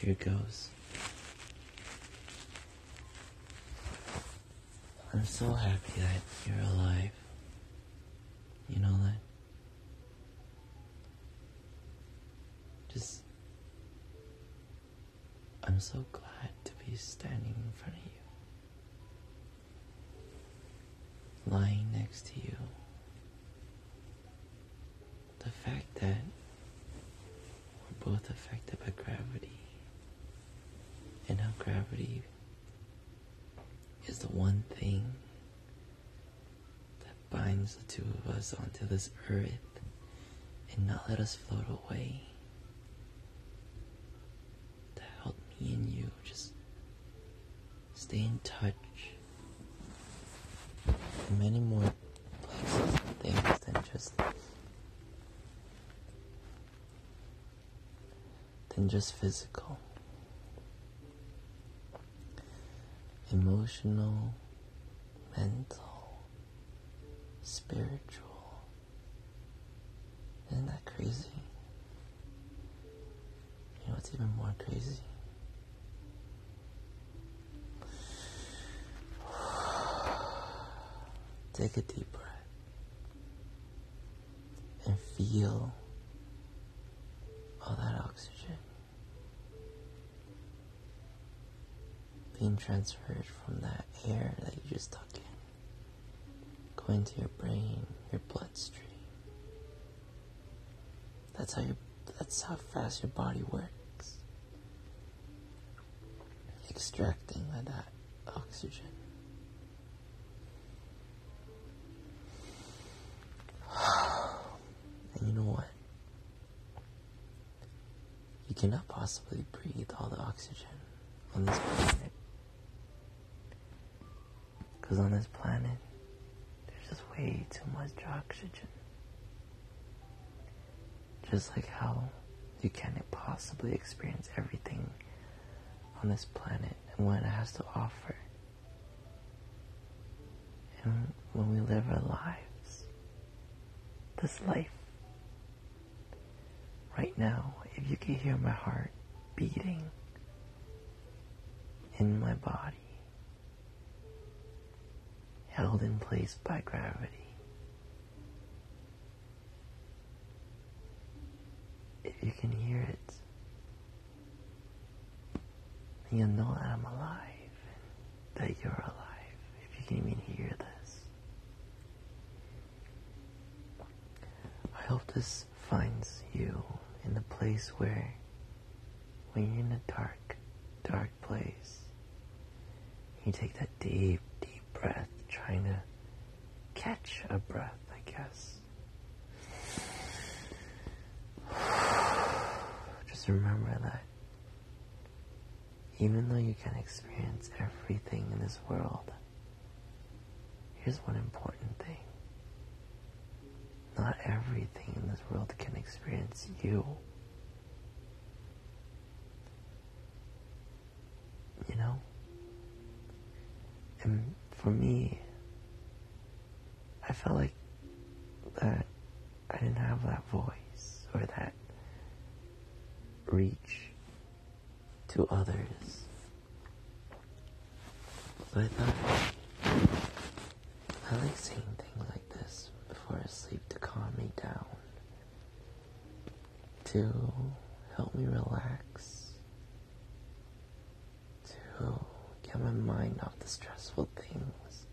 Here goes. I'm so happy that you're alive. You know that? Just. I'm so glad to be standing in front of you. Lying next to you. The fact that we're both affected by gravity. And how gravity is the one thing that binds the two of us onto this earth and not let us float away. To help me and you just stay in touch in many more places and things than just than just physical. Emotional, mental, spiritual. Isn't that crazy? You know what's even more crazy? Take a deep breath and feel all that oxygen being transferred from that air that you just took in, going to your brain, your bloodstream. That's how you. That's how fast your body works. Extracting that oxygen. And you know what? You cannot possibly breathe all the oxygen on this planet. Because on this planet, there's just way too much oxygen. Just like how you can't possibly experience everything on this planet and what it has to offer. And when we live our lives, this life, right now, if you can hear my heart beating in my body, held in place by gravity. If you can hear it, then you'll know that I'm alive, that you're alive, if you can even hear this. I hope this finds you in the place where, when you're in a dark, dark place, you take that deep, deep breath, trying to catch a breath, I guess. Just remember that even though you can experience everything in this world, here's one important thing. Not everything in this world can experience you. You know? And for me, I felt like that I didn't have that voice or that reach to others. But I thought I like saying things like this before I sleep to calm me down, to help me relax, to get my mind off the stressful things,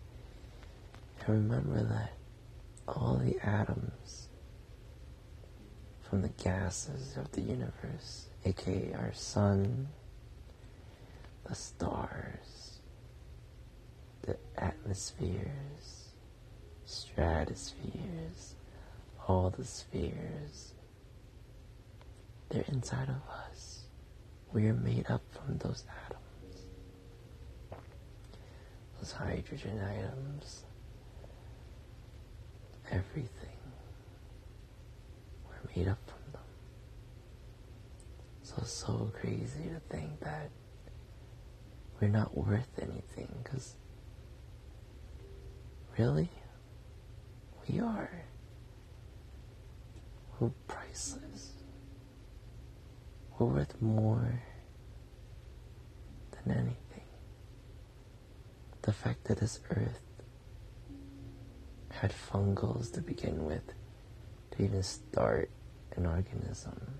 and remember that all the atoms from the gases of the universe, aka our sun, the stars, the atmospheres, stratospheres, all the spheres, they're inside of us. We are made up from those atoms, hydrogen atoms, everything. We're made up from them. So, so crazy to think that we're not worth anything because really we are we're priceless we're worth more than anything. The fact that this earth had fungals to begin with, to even start an organism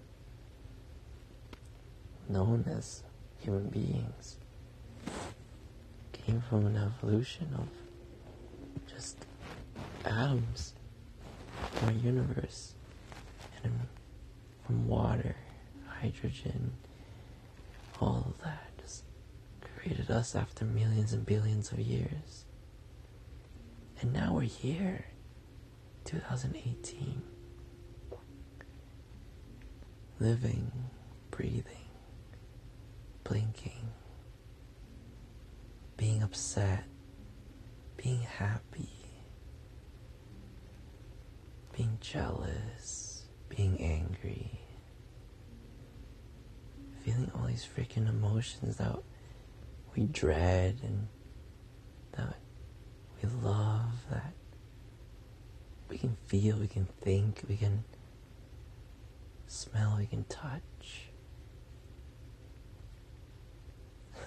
known as human beings, came from an evolution of just atoms in our universe and from water, hydrogen, all of that created us after millions and billions of years. And now we're here, 2018, living, breathing, blinking, being upset, being happy, being jealous, being angry, feeling all these freaking emotions that we dread and that we love, that we can feel, we can think, we can smell, we can touch.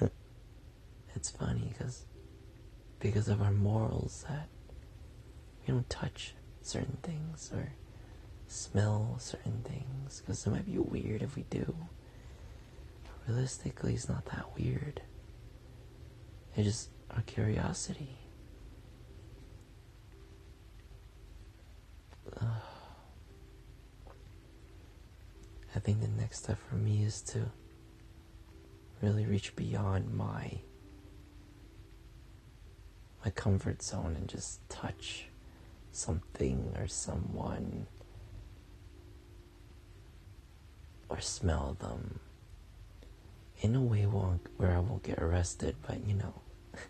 it's funny because because of our morals that we don't touch certain things or smell certain things because it might be weird if we do. Realistically, it's not that weird. It's just our curiosity. I think the next step for me is to really reach beyond my my comfort zone and just touch something or someone or smell them in a way won't, where I won't get arrested, but you know,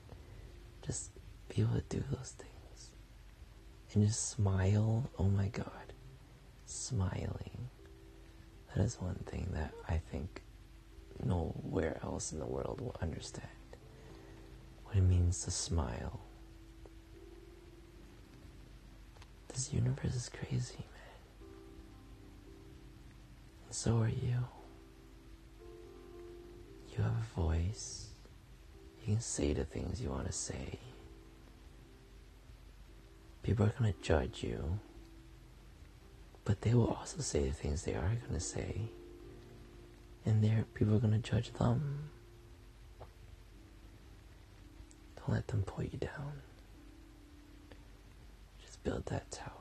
just be able to do those things and just smile. Oh my God, smiling. That is one thing that I think nowhere else in the world will understand what it means to smile. This universe is crazy, man. And so are you. You have a voice. You can say the things you want to say. People are going to judge you. But they will also say the things they are going to say. And there, people are going to judge them. Don't let them pull you down. Just build that tower.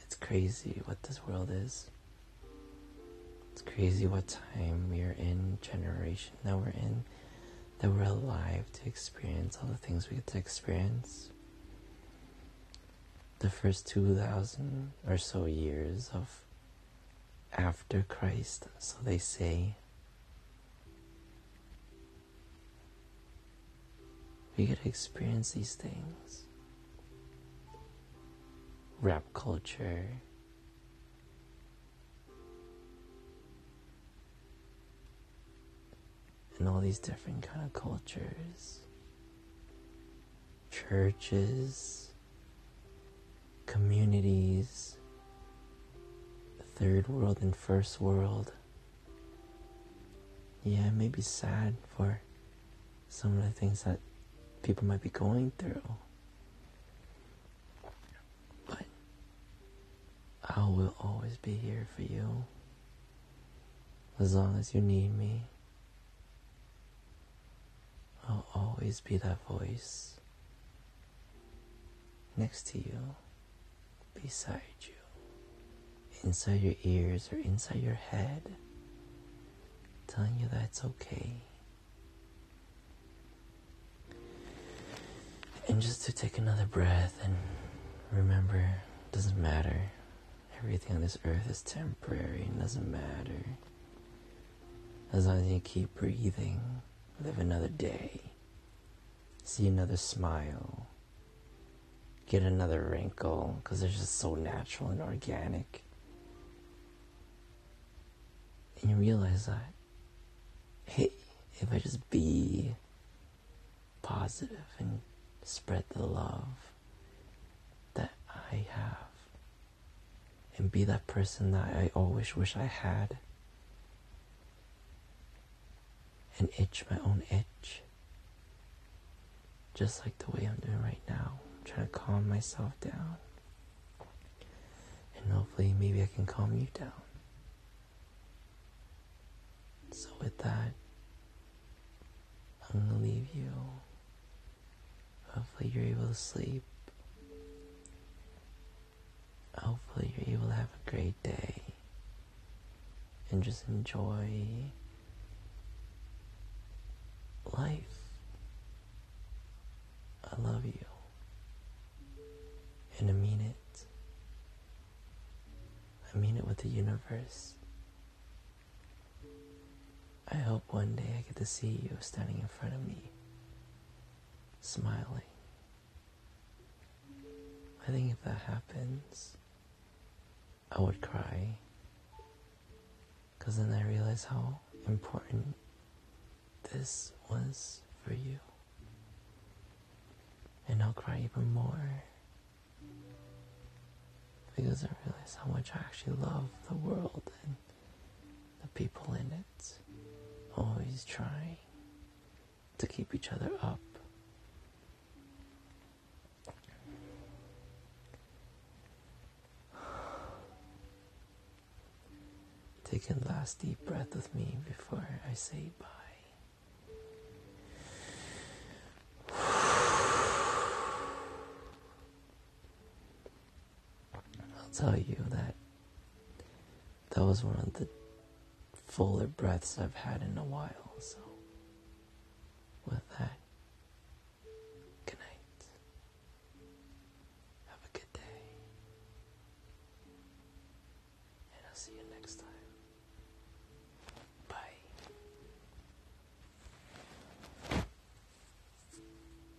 It's crazy what this world is. It's crazy what time we are in, generation that we're in, that we're alive to experience all the things we get to experience. The first 2,000 or so years of after Christ, so they say. We get to experience these things. Rap culture, and all these different kind of cultures, churches, communities, third world and first world. Yeah, it may be sad for some of the things that people might be going through. But I will always be here for you as long as you need me. I'll always be that voice next to you, beside you, inside your ears or inside your head, telling you that it's okay. And just to take another breath and remember, it doesn't matter. Everything on this earth is temporary, it doesn't matter. As long as you keep breathing live another day, see another smile, get another wrinkle because they're just so natural and organic. And you realize that, hey, if I just be positive and spread the love that I have and be that person that I always wish I had and itch my own itch. Just like the way I'm doing right now. I'm trying to calm myself down. And hopefully, maybe I can calm you down. So, with that, I'm gonna leave you. Hopefully, you're able to sleep. Hopefully, you're able to have a great day and just enjoy life. I love you. And I mean it. I mean it with the universe. I hope one day I get to see you standing in front of me, smiling. I think if that happens, I would cry. Because then I realize how important this was for you. And I'll cry even more. Because I realize how much I actually love the world and the people in it. Always trying to keep each other up. Take a last deep breath with me before I say bye. I'll tell you that that was one of the fuller breaths I've had in a while, so with that,